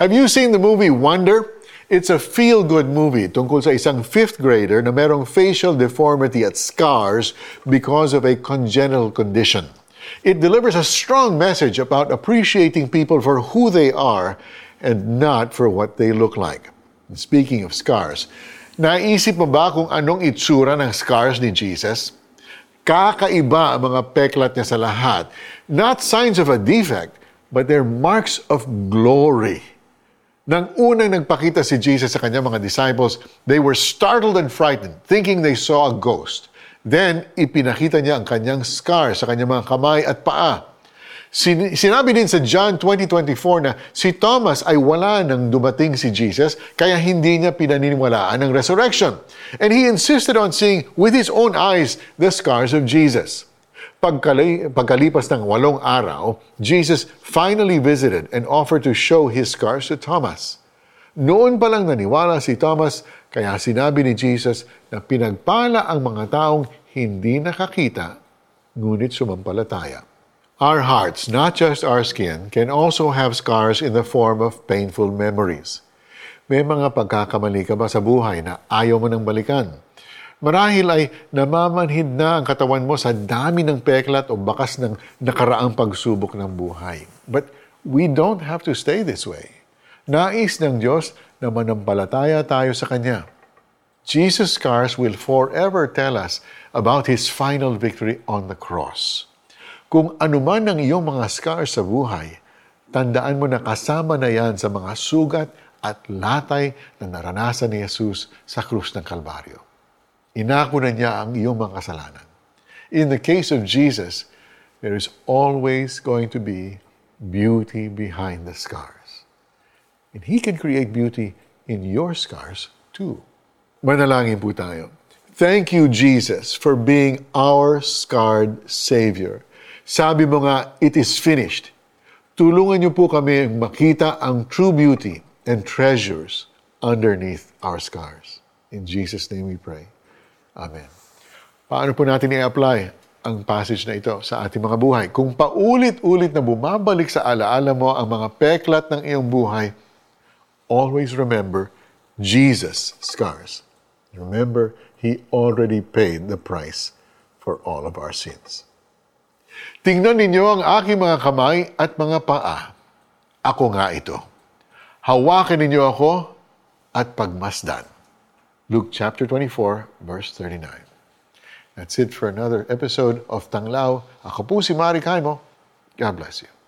Have you seen the movie Wonder? It's a feel-good movie tungkol sa isang fifth grader na merong facial deformity at scars because of a congenital condition. It delivers a strong message about appreciating people for who they are and not for what they look like. And speaking of scars, naisip mo ba kung anong itsura ng scars ni Jesus? Kakaiba ang mga peklat niya sa lahat. Not signs of a defect, but they're marks of glory. Nang unang nagpakita si Jesus sa kanyang mga disciples, they were startled and frightened, thinking they saw a ghost. Then, ipinakita niya ang kanyang scars sa kanyang mga kamay at paa. Sin- sinabi din sa John 20.24 na si Thomas ay wala nang dumating si Jesus kaya hindi niya pinaniniwalaan ang resurrection. And he insisted on seeing with his own eyes the scars of Jesus. Pagkali- pagkalipas ng walong araw, Jesus finally visited and offered to show his scars to Thomas. Noon pa lang naniwala si Thomas kaya sinabi ni Jesus na pinagpala ang mga taong hindi nakakita ngunit sumampalataya. Our hearts, not just our skin, can also have scars in the form of painful memories. May mga pagkakamali ka ba sa buhay na ayaw mo nang balikan? Marahil ay namamanhid na ang katawan mo sa dami ng peklat o bakas ng nakaraang pagsubok ng buhay. But we don't have to stay this way. Nais ng Diyos na manampalataya tayo sa Kanya. Jesus' scars will forever tell us about His final victory on the cross. Kung anuman ang iyong mga scars sa buhay, tandaan mo na kasama na yan sa mga sugat at latay na naranasan ni Jesus sa krus ng Kalbaryo. Inako na niya ang iyong mga kasalanan. In the case of Jesus, there is always going to be beauty behind the scars. And He can create beauty in your scars too. Manalangin po tayo. Thank you, Jesus, for being our scarred Savior. Sabi mo nga, it is finished. Tulungan niyo po kami makita ang true beauty and treasures underneath our scars. In Jesus' name we pray. Amen. Paano po natin i-apply ang passage na ito sa ating mga buhay? Kung paulit-ulit na bumabalik sa alaala mo ang mga peklat ng iyong buhay, always remember Jesus' scars. Remember, He already paid the price for all of our sins. Tingnan ninyo ang aking mga kamay at mga paa. Ako nga ito. Hawakan ninyo ako at pagmasdan. Luke chapter 24, verse 39. That's it for another episode of Tanglaw. Ako po si Mari Kaimo. God bless you.